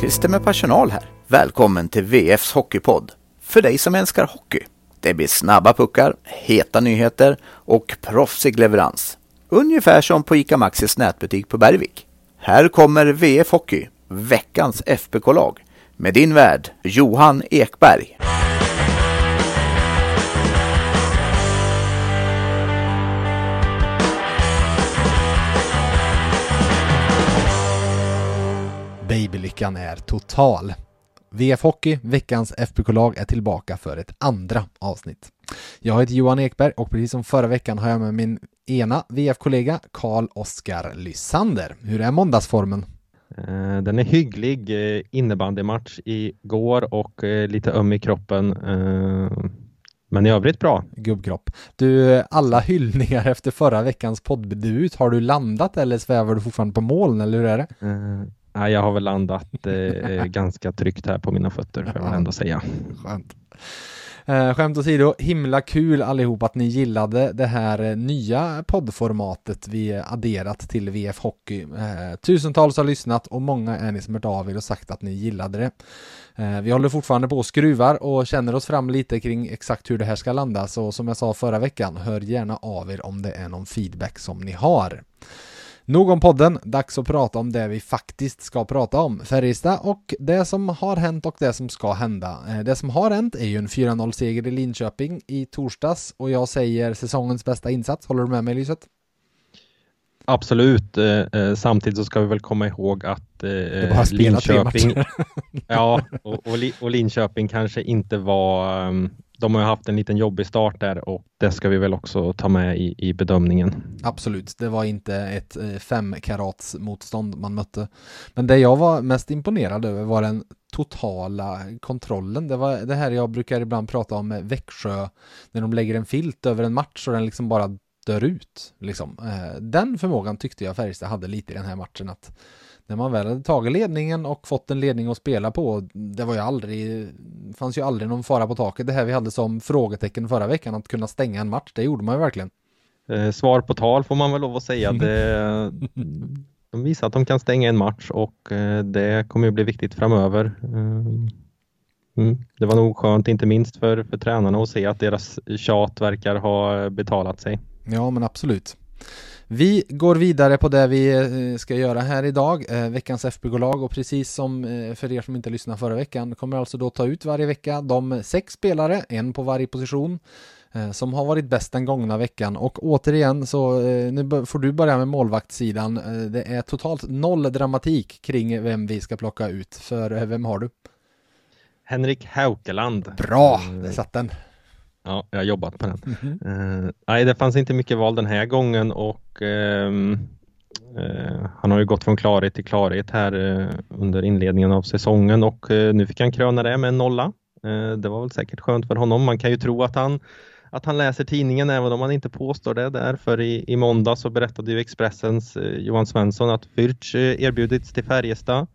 Christer med personal här. Välkommen till VFs Hockeypodd. För dig som älskar hockey. Det blir snabba puckar, heta nyheter och proffsig leverans. Ungefär som på ICA Maxis nätbutik på Bergvik. Här kommer VF Hockey, veckans FBK-lag, med din värd Johan Ekberg. Babylyckan är total. VF Hockey, veckans FBK-lag, är tillbaka för ett andra avsnitt. Jag heter Johan Ekberg och precis som förra veckan har jag med min ena VF-kollega Karl Oskar Lysander. Hur är måndagsformen? Eh, den är hygglig. Eh, innebandymatch igår och eh, lite öm i kroppen. Men i övrigt bra. Gubbkropp. Du, alla hyllningar efter förra veckans podddebut, har du landat eller svävar du fortfarande på moln eller hur är det? Nej, jag har väl landat eh, ganska tryggt här på mina fötter får jag ändå säga. Skönt. Eh, skämt åsido, himla kul allihop att ni gillade det här eh, nya poddformatet vi adderat till VF Hockey. Eh, tusentals har lyssnat och många är ni som hört av er och sagt att ni gillade det. Eh, vi håller fortfarande på och skruvar och känner oss fram lite kring exakt hur det här ska landa, så som jag sa förra veckan, hör gärna av er om det är någon feedback som ni har. Nog om podden, dags att prata om det vi faktiskt ska prata om. Färjestad och det som har hänt och det som ska hända. Eh, det som har hänt är ju en 4-0-seger i Linköping i torsdags och jag säger säsongens bästa insats. Håller du med mig Lyset? Absolut. Eh, eh, samtidigt så ska vi väl komma ihåg att Linköping, ja, och, och, Linköping kanske inte var um, de har haft en liten jobbig start där och det ska vi väl också ta med i, i bedömningen. Absolut, det var inte ett eh, fem karats motstånd man mötte. Men det jag var mest imponerad över var den totala kontrollen. Det var det här jag brukar ibland prata om med Växjö, när de lägger en filt över en match och den liksom bara dör ut. Liksom. Eh, den förmågan tyckte jag Färjestad hade lite i den här matchen. att när man väl hade tagit ledningen och fått en ledning att spela på, det var ju aldrig, fanns ju aldrig någon fara på taket. Det här vi hade som frågetecken förra veckan, att kunna stänga en match, det gjorde man ju verkligen. Eh, svar på tal får man väl lov att säga. Det, de visar att de kan stänga en match och eh, det kommer att bli viktigt framöver. Eh, mm. Det var nog skönt, inte minst för, för tränarna att se att deras tjat verkar ha betalat sig. Ja, men absolut. Vi går vidare på det vi eh, ska göra här idag, eh, veckans FBK-lag och precis som eh, för er som inte lyssnade förra veckan kommer alltså då ta ut varje vecka de sex spelare, en på varje position, som har varit bäst den gångna veckan och återigen så nu får du börja med målvaktssidan. Det är totalt noll dramatik kring vem vi ska plocka ut, för vem har du? Henrik Haukeland. Bra, det satt den. Ja, jag har jobbat på den. Mm -hmm. uh, nej, det fanns inte mycket val den här gången och uh, uh, han har ju gått från klarhet till klarhet här uh, under inledningen av säsongen och nu fick han kröna det med en nolla. det var väl säkert skönt för honom. Man kan ju tro att han att han läser tidningen även om han inte påstår det där. För i, i måndag så berättade ju Expressens Johan Svensson att Fürch erbjudits till Färjestad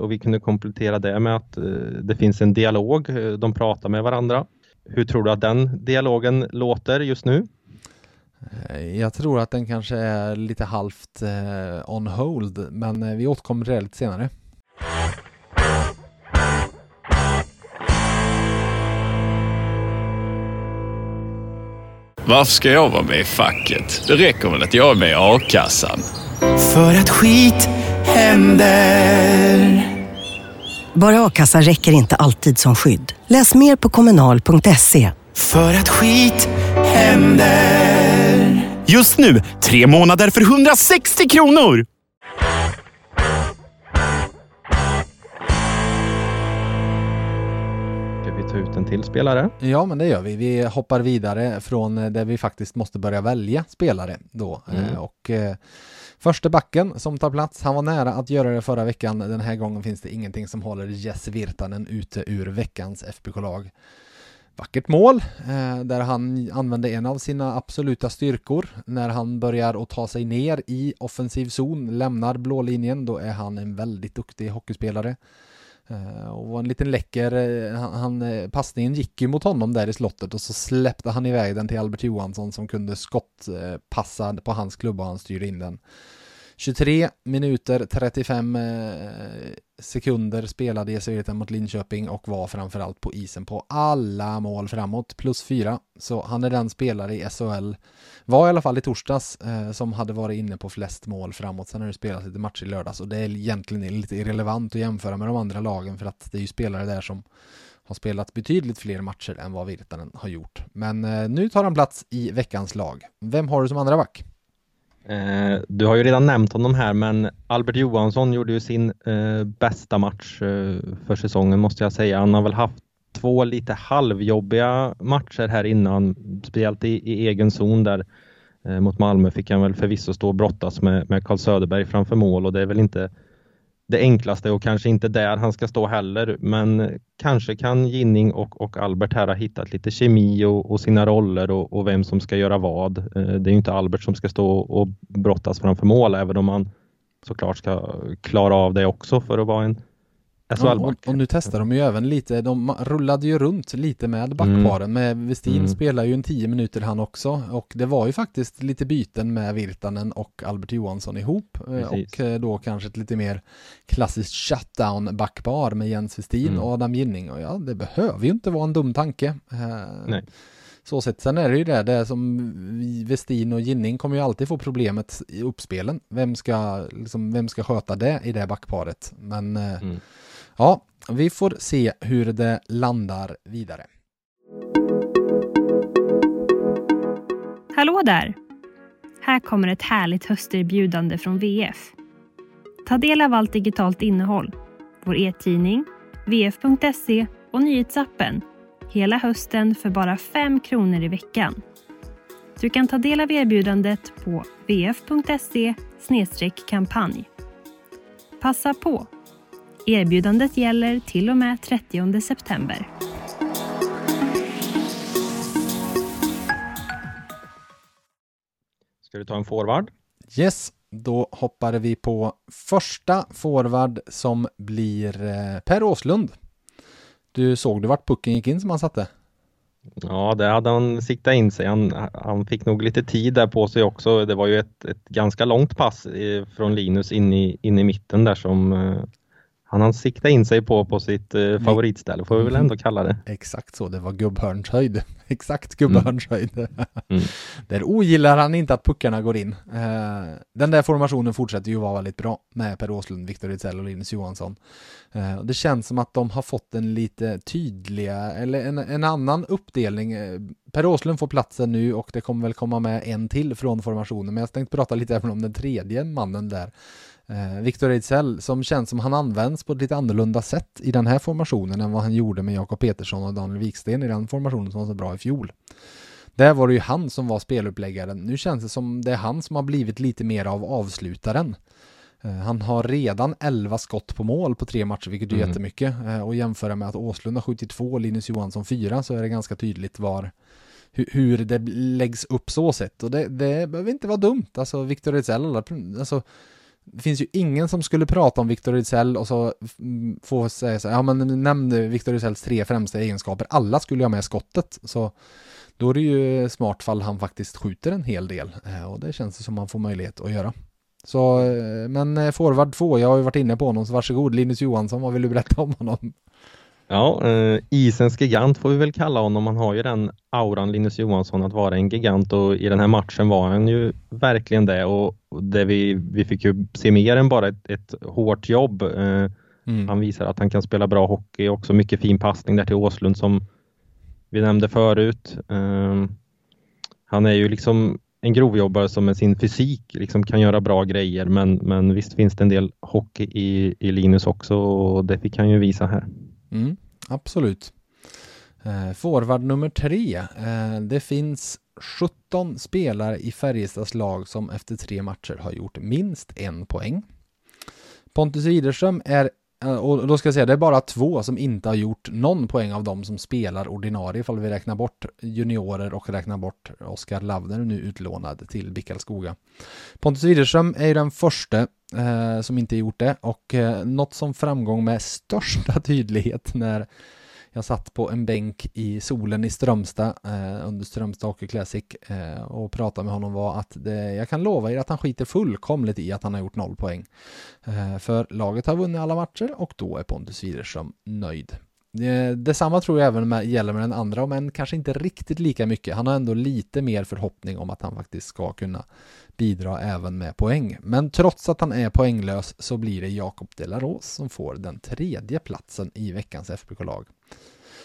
och vi kunde komplettera det med att det finns en dialog. De pratar med varandra. Hur tror du att den dialogen låter just nu? Eh, jag tror att den kanske är lite halvt eh, on hold, men eh, vi återkommer till det lite senare. Varför ska jag vara med i facket? Det räcker väl att jag är med i a-kassan? För att skit händer bara a-kassa räcker inte alltid som skydd. Läs mer på kommunal.se. För att skit händer. Just nu, tre månader för 160 kronor! Ta ut en till spelare? Ja, men det gör vi. Vi hoppar vidare från där vi faktiskt måste börja välja spelare då. Mm. Eh, och eh, Första backen som tar plats, han var nära att göra det förra veckan. Den här gången finns det ingenting som håller Jess Virtanen ute ur veckans FBK-lag. Vackert mål, eh, där han använde en av sina absoluta styrkor. När han börjar att ta sig ner i offensiv zon, lämnar blålinjen, då är han en väldigt duktig hockeyspelare. Eh, och och en liten läcker, eh, han, han, eh, passningen gick ju mot honom där i slottet och så släppte han iväg den till Albert Johansson som kunde skottpassa på hans klubba och han styrde in den. 23 minuter 35 eh, sekunder spelade EC mot Linköping och var framförallt på isen på alla mål framåt, plus fyra. Så han är den spelare i SHL, var i alla fall i torsdags, eh, som hade varit inne på flest mål framåt. Sen har det spelats lite matcher i lördags och det är egentligen lite irrelevant att jämföra med de andra lagen för att det är ju spelare där som har spelat betydligt fler matcher än vad Virtanen har gjort. Men eh, nu tar han plats i veckans lag. Vem har du som andra back? Eh, du har ju redan nämnt honom här, men Albert Johansson gjorde ju sin eh, bästa match eh, för säsongen måste jag säga. Han har väl haft två lite halvjobbiga matcher här innan, speciellt i, i egen zon där eh, mot Malmö fick han väl förvisso stå och brottas med, med Carl Söderberg framför mål och det är väl inte det enklaste och kanske inte där han ska stå heller. Men kanske kan Ginning och, och Albert här ha hittat lite kemi och, och sina roller och, och, vem som ska göra vad. Eh, det är inte Albert som ska stå och brottas framför mål, även om han såklart ska klara av det också för att vara en Ja, och, och, nu testar de ju även lite, de rullade ju runt lite med backparen, mm. med Westin mm. spelar ju en tio minuter han också och det var ju faktiskt lite byten med Virtanen och Albert Johansson ihop eh, Precis. och eh, då kanske ett lite mer klassiskt shutdown backpar med Jens Westin mm. och Adam Ginning och ja, det behöver ju inte vara en dum tanke. Eh, Nej. Så sett. Sen är det ju det, det som Westin och Ginning kommer ju alltid få problemet i uppspelen. Vem ska, liksom, vem ska sköta det i det backparet? Men mm Ja, vi får se hur det landar vidare. Hallå där! Här kommer ett härligt hösterbjudande från VF. Ta del av allt digitalt innehåll, vår e-tidning, vf.se och nyhetsappen hela hösten för bara 5 kronor i veckan. Du kan ta del av erbjudandet på vf.se kampanj. Passa på Erbjudandet gäller till och med 30 september. Ska du ta en forward? Yes, då hoppar vi på första forward som blir eh, Per Åslund. Du såg du vart pucken gick in som han satte? Ja, det hade han siktat in sig. Han, han fick nog lite tid där på sig också. Det var ju ett, ett ganska långt pass från Linus in i, in i mitten där som han har siktat in sig på, på sitt eh, favoritställe, får vi väl ändå kalla det. Exakt så, det var gubbhörnshöjd. Exakt gubbhörnshöjd. Mm. mm. Där ogillar han inte att puckarna går in. Eh, den där formationen fortsätter ju vara väldigt bra med Per Åslund, Viktor Ejdsell och Linus Johansson. Eh, det känns som att de har fått en lite tydliga, eller en, en annan uppdelning. Eh, per Åslund får platsen nu och det kommer väl komma med en till från formationen, men jag tänkte prata lite även om den tredje mannen där Eh, Victor Ejdsell som känns som han används på ett lite annorlunda sätt i den här formationen än vad han gjorde med Jakob Petersson och Daniel Wiksten i den formationen som var så bra i fjol. Där var det ju han som var speluppläggaren. Nu känns det som det är han som har blivit lite mer av avslutaren. Eh, han har redan 11 skott på mål på tre matcher, vilket är mm. jättemycket. Eh, och jämföra med att Åslund har 72 och Linus Johansson 4 så är det ganska tydligt var hur, det läggs upp så sett. Och det, det behöver inte vara dumt. Alltså Victor Ejdsell, alltså det finns ju ingen som skulle prata om Victor Rizell och så få säga så ja men nämn Victor Rizells tre främsta egenskaper. Alla skulle ju ha med skottet. Så då är det ju smart fall han faktiskt skjuter en hel del eh, och det känns det som man får möjlighet att göra. Så, eh, men eh, forward 2, jag har ju varit inne på honom, så varsågod Linus Johansson, vad vill du berätta om honom? Ja, eh, isens gigant får vi väl kalla honom. Han har ju den auran, Linus Johansson, att vara en gigant och i den här matchen var han ju verkligen det och det vi, vi fick ju se mer än bara ett, ett hårt jobb. Eh, mm. Han visar att han kan spela bra hockey, också mycket fin passning där till Åslund som vi nämnde förut. Eh, han är ju liksom en grovjobbare som med sin fysik liksom kan göra bra grejer men, men visst finns det en del hockey i, i Linus också och det fick han ju visa här. Mm, absolut. Eh, forward nummer tre. Eh, det finns 17 spelare i Färjestads lag som efter tre matcher har gjort minst en poäng. Pontus Widerström är, Eh, och då ska jag säga det är bara två som inte har gjort någon poäng av dem som spelar ordinarie ifall vi räknar bort juniorer och räknar bort Oskar Lavner nu utlånad till Bickalskoga. Pontus Widerström är ju den första eh, som inte gjort det och eh, något som framgång med största tydlighet när jag satt på en bänk i solen i Strömstad eh, under Strömstad Hockey Classic eh, och pratade med honom var att det, jag kan lova er att han skiter fullkomligt i att han har gjort noll poäng. Eh, för laget har vunnit alla matcher och då är Pontus Widerström nöjd. Eh, detsamma tror jag även med, gäller med den andra, men kanske inte riktigt lika mycket. Han har ändå lite mer förhoppning om att han faktiskt ska kunna bidra även med poäng. Men trots att han är poänglös så blir det Jakob Delaros som får den tredje platsen i veckans FBK-lag.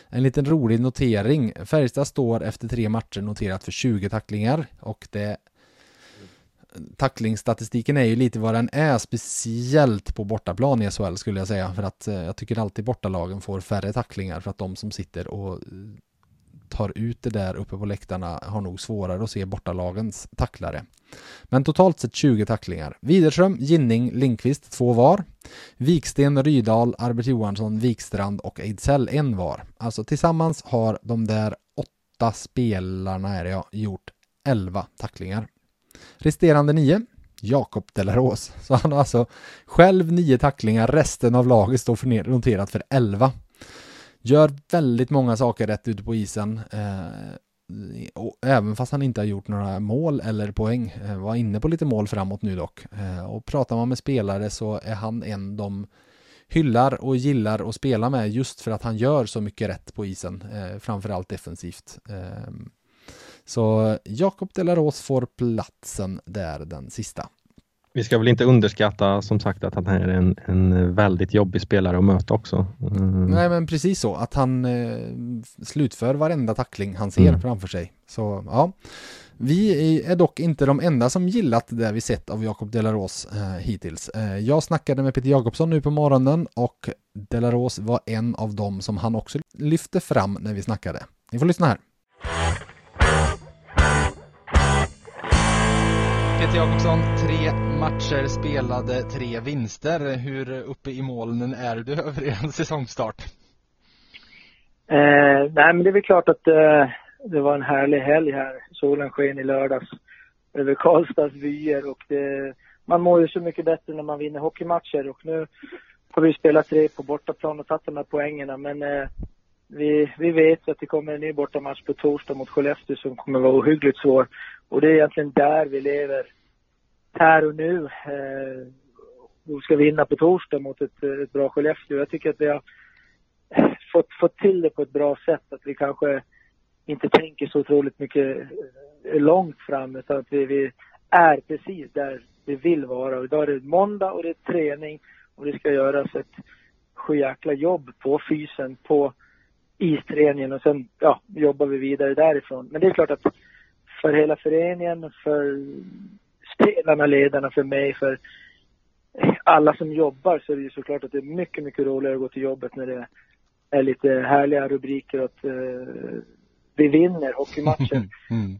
En liten rolig notering. Färjestad står efter tre matcher noterat för 20 tacklingar och det tacklingsstatistiken är ju lite vad den är, speciellt på bortaplan i SHL skulle jag säga, för att eh, jag tycker alltid bortalagen får färre tacklingar för att de som sitter och eh, tar ut det där uppe på läktarna har nog svårare att se bortalagens tacklare. Men totalt sett 20 tacklingar. Widerström, Ginning, Linkvist två var. Viksten, Rydal, Arbet Johansson, Wikstrand och Ejdsell en var. Alltså tillsammans har de där åtta spelarna är det jag, gjort 11 tacklingar. Resterande nio, Jakob Delaros. Så han har alltså själv nio tacklingar, resten av laget står för noterat för 11. Gör väldigt många saker rätt ute på isen. Eh, och även fast han inte har gjort några mål eller poäng. Eh, var inne på lite mål framåt nu dock. Eh, och pratar man med spelare så är han en de hyllar och gillar att spela med just för att han gör så mycket rätt på isen. Eh, framförallt defensivt. Eh, så Jakob Delaros får platsen där, den sista. Vi ska väl inte underskatta som sagt att han är en, en väldigt jobbig spelare att möta också. Mm. Nej men precis så, att han eh, slutför varenda tackling han ser mm. framför sig. Så ja, vi är dock inte de enda som gillat det vi sett av Jakob Delaros eh, hittills. Eh, jag snackade med Peter Jakobsson nu på morgonen och Delaros var en av dem som han också lyfte fram när vi snackade. Ni får lyssna här. Peter Jakobsson, tre matcher spelade, tre vinster. Hur uppe i molnen är du över er säsongstart? Eh, nej, men det är väl klart att eh, det var en härlig helg här. Solen sken i lördags över Karlstads vyer och det, man mår ju så mycket bättre när man vinner hockeymatcher och nu har vi spelat tre på bortaplan och tagit de här poängerna men eh, vi, vi vet att det kommer en ny bortamatch på torsdag mot Skellefteå som kommer vara ohyggligt svår. Och det är egentligen där vi lever här och nu. Eh, och ska vinna på torsdag mot ett, ett bra Skellefteå. Jag tycker att vi har fått, fått till det på ett bra sätt. Att vi kanske inte tänker så otroligt mycket eh, långt fram utan att vi, vi är precis där vi vill vara. Och idag är det måndag och det är träning och det ska göras ett sjujäkla jobb på fysen, på isträningen och sen ja, jobbar vi vidare därifrån. Men det är klart att för hela föreningen, för spelarna, ledarna, för mig, för alla som jobbar så är det ju såklart att det är mycket, mycket roligare att gå till jobbet när det är lite härliga rubriker att uh, vi vinner hockeymatcher. Mm.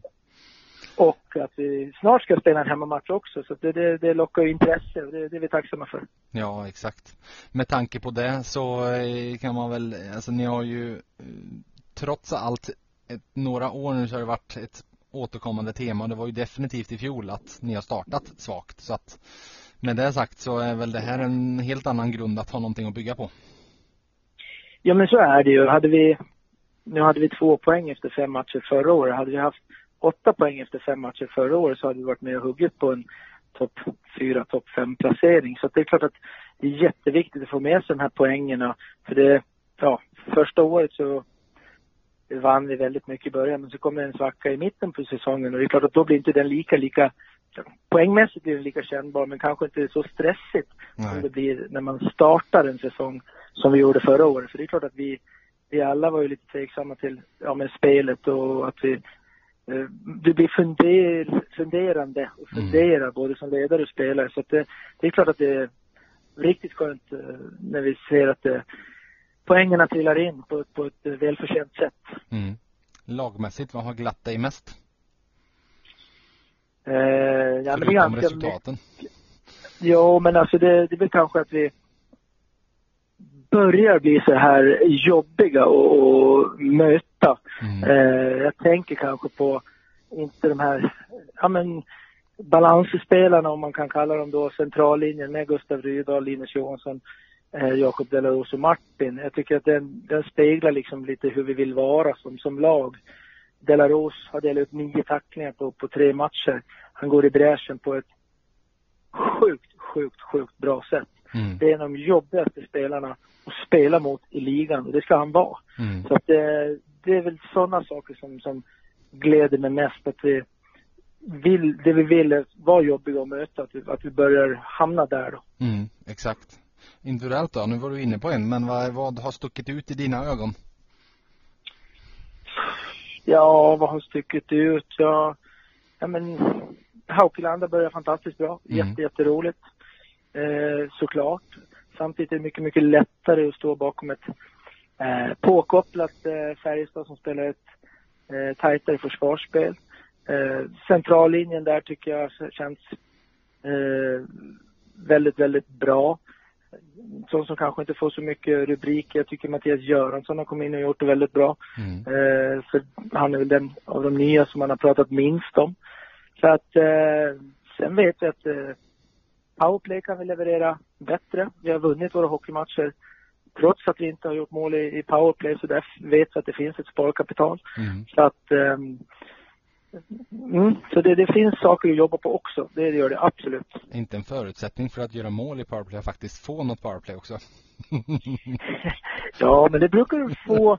Och att vi snart ska spela en hemmamatch också, så det, det, det lockar ju intresse och det, det är vi tacksamma för. Ja, exakt. Med tanke på det så eh, kan man väl, alltså ni har ju eh, trots allt ett, några år nu så har det varit ett återkommande tema. Det var ju definitivt i fjol att ni har startat svagt. Så att med det sagt så är väl det här en helt annan grund att ha någonting att bygga på. Ja men så är det ju. Hade vi, nu hade vi två poäng efter fem matcher förra året. Hade vi haft åtta poäng efter fem matcher förra året så hade vi varit med och huggit på en topp fyra, topp fem placering. Så det är klart att det är jätteviktigt att få med sig de här poängerna. För det, ja, första året så vann vi väldigt mycket i början men så kommer en svacka i mitten på säsongen och det är klart att då blir inte den lika, lika poängmässigt blir den lika kännbar men kanske inte så stressigt Nej. som det blir när man startar en säsong som vi gjorde förra året. För det är klart att vi, vi alla var ju lite tveksamma till ja, med spelet och att vi eh, du blir funder, funderande och funderar mm. både som ledare och spelare. Så att det, det är klart att det är riktigt skönt eh, när vi ser att det poängerna trillar in på, på ett välförtjänt sätt. Mm. Lagmässigt, vad har glatt dig mest? Eh, ja, men det är ganska resultaten? Jo, men alltså det, det är väl kanske att vi börjar bli så här jobbiga att möta. Mm. Eh, jag tänker kanske på, inte de här, ja men balansspelarna om man kan kalla dem då, centrallinjen med Gustav Rydahl, Linus Johansson, eh, Jakob Delaros och Martin. Jag tycker att den, den speglar liksom lite hur vi vill vara som, som lag. Delaros har delat ut nio tacklingar på, på tre matcher. Han går i bräschen på ett sjukt, sjukt, sjukt bra sätt. Mm. Det är en av de jobbigaste spelarna att spela mot i ligan och det ska han vara. Mm. Så att det, det är väl sådana saker som, som gläder mig mest. Att vi vill, det vi vill är vara jobbiga att möta, att vi, att vi börjar hamna där då. Mm, exakt. Individuellt då, nu var du inne på en, men vad, vad har stuckit ut i dina ögon? Ja, vad har stuckit ut? Ja, ja men Haukelanda börjar fantastiskt bra. Mm. Jätte, jätteroligt. Eh, såklart. Samtidigt är det mycket, mycket lättare att stå bakom ett eh, påkopplat eh, Färjestad som spelar ett eh, tajtare försvarsspel. Eh, centrallinjen där tycker jag känns eh, väldigt, väldigt bra. Sån som kanske inte får så mycket rubriker. Jag tycker Mattias Göransson har kommit in och gjort det väldigt bra. Mm. Eh, för han är väl den av de nya som man har pratat minst om. Så att eh, sen vet vi att eh, powerplay kan vi leverera bättre. Vi har vunnit våra hockeymatcher trots att vi inte har gjort mål i, i powerplay så där vet vi att det finns ett sparkapital. Mm. Så att ehm, mm, så det, det finns saker att jobba på också. Det gör det absolut. Inte en förutsättning för att göra mål i powerplay att faktiskt få något powerplay också. Ja, men det brukar du få eh,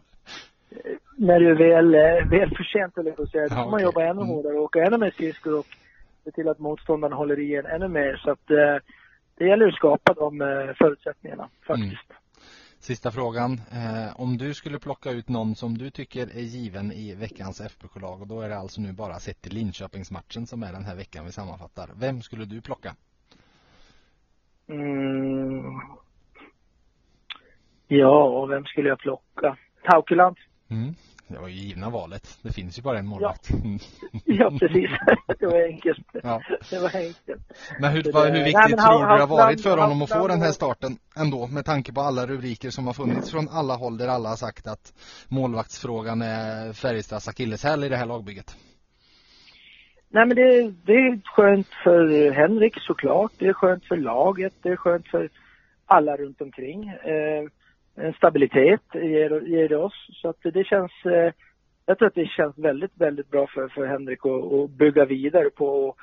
när du är väl, eh, väl för sent, eller så säga. Då får man okej. jobba ännu Mm. hårdare och åka ännu mer skridskor och se till att motståndarna håller igen ännu mer. Så att eh, det gäller att skapa de förutsättningarna faktiskt. Sista frågan. Eh, om du skulle plocka ut någon som du tycker är given i veckans FBK-lag och då är det alltså nu bara sett till Linköpingsmatchen som är den här veckan vi sammanfattar. Vem skulle du plocka? Mm. Ja, och vem skulle jag plocka? Haukeland. Mm. Det var ju givna valet. Det finns ju bara en målvakt. Ja, precis. det var enkelt. Ja. Det var enkelt. Men hur, det- hur Nej, viktigt men tror du det har varit för honom att få den här starten ändå med tanke på alla rubriker som har funnits från alla håll där alla har sagt att målvaktsfrågan är Färjestads akilleshäl i det här lagbygget? Nej men det, det är skönt för Henrik såklart. Det är skönt för laget. Det är skönt för alla runt omkring. Eh, en stabilitet ger, ger det oss. Så att det känns, eh, jag tror att det känns väldigt, väldigt bra för, för Henrik att, att bygga vidare på och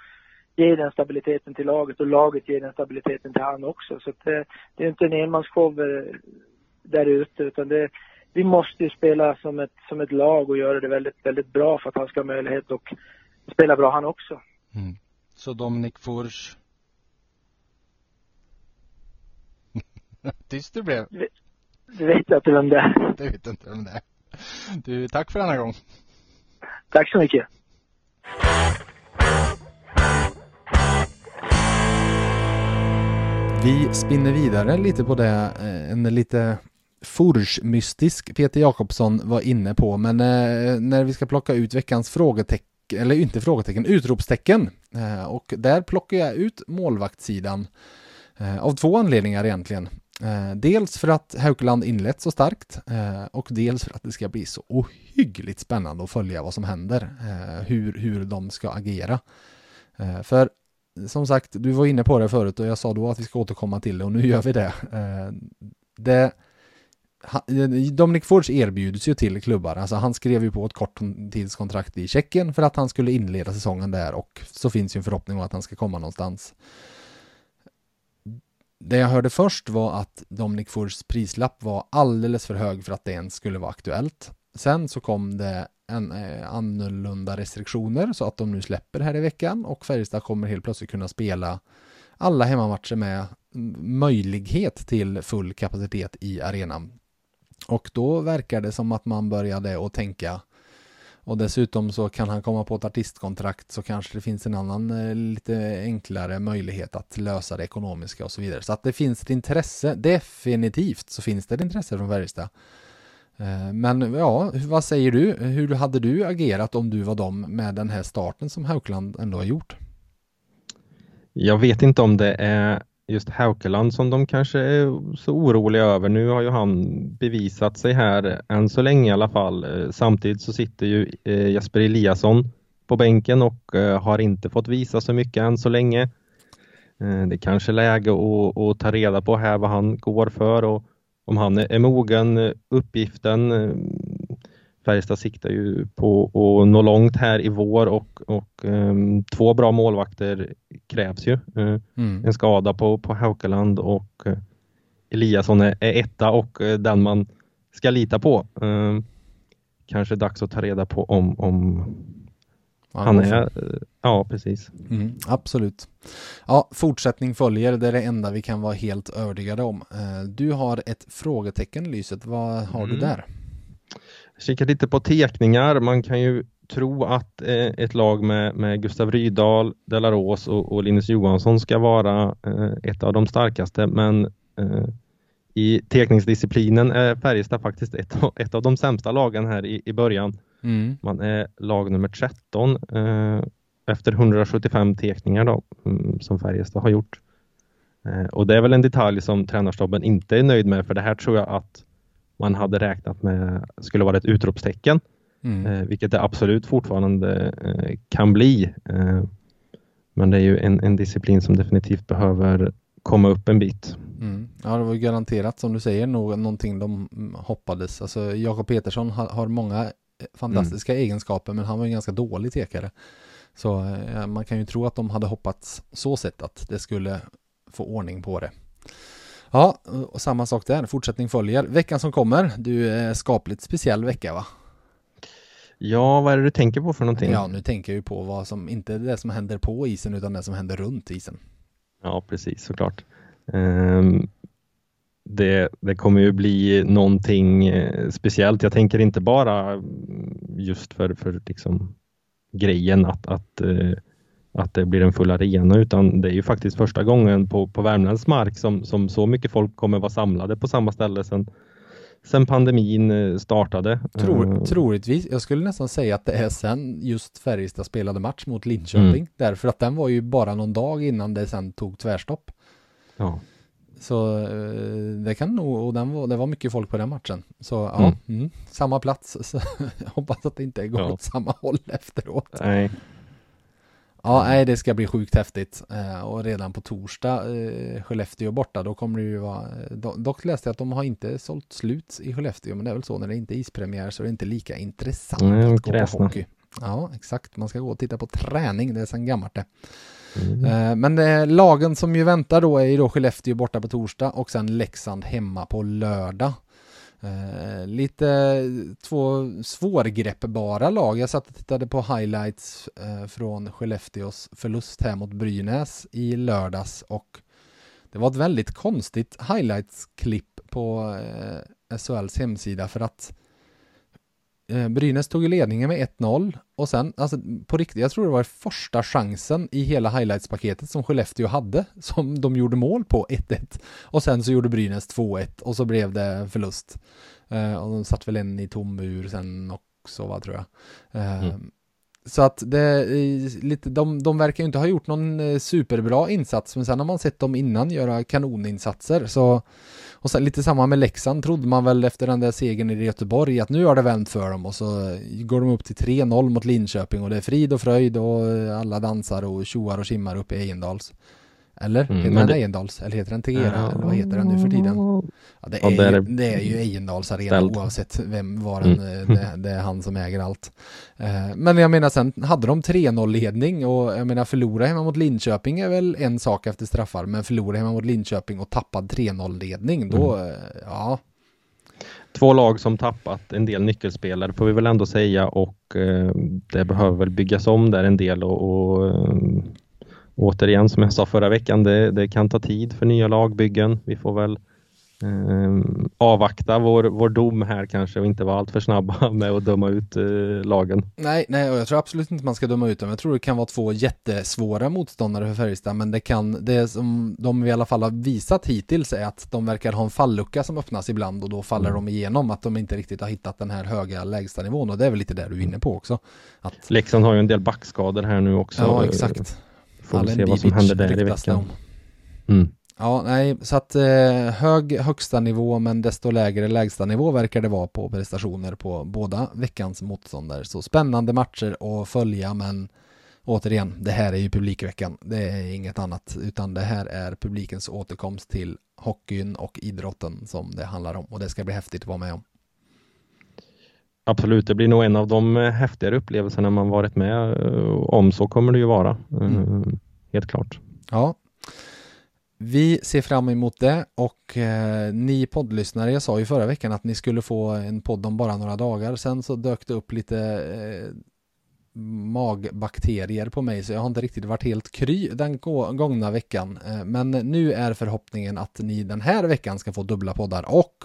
ge den stabiliteten till laget och laget ger den stabiliteten till han också. Så att det, det är inte en enmansshow eh, där ute utan det, vi måste ju spela som ett, som ett lag och göra det väldigt, väldigt bra för att han ska ha möjlighet att spela bra han också. Mm. Så Dominik Furs Tyst du blev. Du vet inte vem det är. Du vet inte vem det är. Du, tack för denna gång. Tack så mycket. Vi spinner vidare lite på det, eh, en lite Furs-mystisk Peter Jakobsson var inne på, men eh, när vi ska plocka ut veckans frågetecken, eller inte frågetecken, utropstecken, eh, och där plockar jag ut målvaktssidan av två anledningar egentligen. Eh, dels för att Haukeland inlett så starkt eh, och dels för att det ska bli så ohyggligt spännande att följa vad som händer, eh, hur, hur de ska agera. Eh, för som sagt, du var inne på det förut och jag sa då att vi ska återkomma till det och nu gör vi det. Eh, det Dominic Forge erbjuds ju till klubbar, alltså han skrev ju på ett korttidskontrakt i Tjeckien för att han skulle inleda säsongen där och så finns ju en förhoppning om att han ska komma någonstans. Det jag hörde först var att Dominic Furs prislapp var alldeles för hög för att det ens skulle vara aktuellt. Sen så kom det en, eh, annorlunda restriktioner så att de nu släpper här i veckan och Färjestad kommer helt plötsligt kunna spela alla hemmamatcher med möjlighet till full kapacitet i arenan. Och då verkar det som att man började att tänka och dessutom så kan han komma på ett artistkontrakt så kanske det finns en annan eh, lite enklare möjlighet att lösa det ekonomiska och så vidare. Så att det finns ett intresse, definitivt så finns det ett intresse från Färjestad. Eh, men ja, vad säger du? Hur hade du agerat om du var dem med den här starten som Haukland ändå har gjort? Jag vet inte om det är just Haukeland som de kanske är så oroliga över. Nu har ju han bevisat sig här än så länge i alla fall. Eh, samtidigt så sitter ju eh, Jesper Eliasson på bänken och eh, har inte fått visa så mycket än så länge. Det är kanske är läge att, att ta reda på här vad han går för och om han är mogen uppgiften. Färjestad siktar ju på att nå långt här i vår och, och um, två bra målvakter krävs ju. Uh, mm. En skada på, på Haukeland och uh, Eliasson är, är etta och uh, den man ska lita på. kanske dags att ta reda på om, om han är... Ja, precis. Mm, absolut. Ja, fortsättning följer. Det är det enda vi kan vara helt övertygade om. Du har ett frågetecken, Lyset. Vad har mm. du där? Kika lite på teckningar. Man kan ju tro att eh, ett lag med, med Gustav Rydahl, Delaros och, och Linus Johansson ska vara eh, ett av de starkaste men eh, i teckningsdisciplinen är Färjestad faktiskt ett, ett av de sämsta lagen här i, i början. Mm. Man är lag nummer 13 eh, efter 175 teckningar då, mm, som Färjestad har gjort. Eh, och det är väl en detalj som tränarstaben inte är nöjd med för det här tror jag att man hade räknat med skulle vara ett utropstecken. Mm. Eh, vilket det absolut fortfarande eh, kan bli. Eh, men det är ju en, en, disciplin som definitivt behöver komma upp en bit. Mm. Ja, det var ju garanterat som du säger nog någonting de hoppades. Alltså Jakob Petersson har, har många fantastiska mm. egenskaper men han var en ganska dålig tekare. Så man kan ju tro att de hade hoppats så sett att det skulle få ordning på det. Ja, och samma sak där. Fortsättning följer. Veckan som kommer, du är skapligt speciell vecka va? Ja, vad är det du tänker på för någonting? Ja, nu tänker jag ju på vad som, inte det som händer på isen utan det som händer runt isen. Ja, precis såklart. Um, det, det kommer ju bli någonting eh, speciellt. Jag tänker inte bara just för, för liksom grejen att, att uh, att det blir en full arena utan det är ju faktiskt första gången på, på Värmlands mark som, som så mycket folk kommer vara samlade på samma ställe sen, sen pandemin eh, startade. Tror, uh, troligtvis, jag skulle nästan säga att det är sen just Färjestad spelade match mot Linköping mm. därför att den var ju bara någon dag innan det sen tog tvärstopp. Ja. Så eh, det kan nog, och den var, det var mycket folk på den matchen. Så ja, mm. Mm, samma plats. Så hoppas att det inte går ja. åt samma håll efteråt. Nej. Ja, nej, det ska bli sjukt häftigt. Eh, och redan på torsdag, eh, Skellefteå borta, då kommer det ju vara... Do, dock läste jag att de har inte sålt slut i Skellefteå, men det är väl så när det inte är ispremiär så är det inte lika intressant mm, att gå på hockey. Ja, exakt. Man ska gå och titta på träning, det är sedan gammalt det. Mm. Eh, men eh, lagen som ju väntar då är ju då Skellefteå borta på torsdag och sen Leksand hemma på lördag. Eh, lite två svårgreppbara lag. Jag satt och tittade på highlights eh, från Skellefteås förlust här mot Brynäs i lördags och det var ett väldigt konstigt highlights-klipp på eh, SHLs hemsida för att Eh, Brynäs tog ledningen med 1-0 och sen, alltså på riktigt, jag tror det var första chansen i hela highlights-paketet som Skellefteå hade som de gjorde mål på 1-1 och sen så gjorde Brynäs 2-1 och så blev det förlust. Eh, och de satt väl en i tom ur sen också, vad tror jag. Eh, mm. Så att det lite, de, de verkar ju inte ha gjort någon eh, superbra insats, men sen har man sett dem innan göra kanoninsatser, så och sen lite samma med Leksand trodde man väl efter den där segern i Göteborg att nu har det vänt för dem och så går de upp till 3-0 mot Linköping och det är frid och fröjd och alla dansar och tjoar och simmar uppe i Ejendals. Eller? Mm, heter den det... Ejendals? Eller heter den Tegera? Ja. Eller vad heter den nu för tiden? Ja, det, är, ja, det, är... det är ju Ejendals arena oavsett vem var den, mm. det, det, är han som äger allt. Eh, men jag menar sen hade de 3-0 ledning och jag menar förlora hemma mot Linköping är väl en sak efter straffar men förlora hemma mot Linköping och tappad 3-0 ledning då, mm. Eh, ja. Två lag som tappat en del nyckelspelare får vi väl ändå säga och det behöver väl byggas om där en del och, och återigen som jag sa förra veckan, det, det kan ta tid för nya lagbyggen. Vi får väl eh, avvakta vår, vår dom här kanske och inte vara alltför snabba med att döma ut eh, lagen. Nej, nej, och jag tror absolut inte man ska döma ut dem. Jag tror det kan vara två jättesvåra motståndare för Färjestad, men det kan, det som de i alla fall har visat hittills är att de verkar ha en fallucka som öppnas ibland och då faller mm. de igenom, att de inte riktigt har hittat den här höga lägsta nivån och det är väl lite det du är inne på också. Att... Leksand har ju en del backskador här nu också. Ja, exakt. Får vi se vad som händer där i veckan. Mm. Ja, nej, så att eh, hög högsta nivå men desto lägre lägsta nivå verkar det vara på prestationer på båda veckans motståndare. Så spännande matcher att följa men återigen, det här är ju publikveckan. Det är inget annat, utan det här är publikens återkomst till hockeyn och idrotten som det handlar om och det ska bli häftigt att vara med om. Absolut, det blir nog en av de eh, häftigare upplevelserna man varit med eh, om. Så kommer det ju vara. Mm. Helt klart. Ja, vi ser fram emot det och eh, ni poddlyssnare, jag sa ju förra veckan att ni skulle få en podd om bara några dagar. Sen så dök det upp lite eh, magbakterier på mig så jag har inte riktigt varit helt kry den gångna veckan. Eh, men nu är förhoppningen att ni den här veckan ska få dubbla poddar och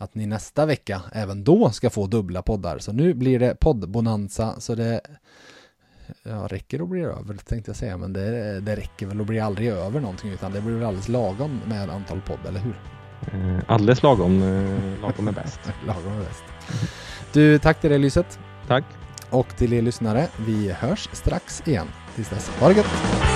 att ni nästa vecka även då ska få dubbla poddar. Så nu blir det poddbonanza så det ja, räcker att bli över tänkte jag säga, men det, det räcker väl att bli aldrig över någonting utan det blir väl alldeles lagom med antal podd, eller hur? Eh, alldeles lagom, eh, lagom är bäst. lagom är bäst. Du, tack till dig Lyset. Tack. Och till er lyssnare, vi hörs strax igen. Tills dess, ha det gött!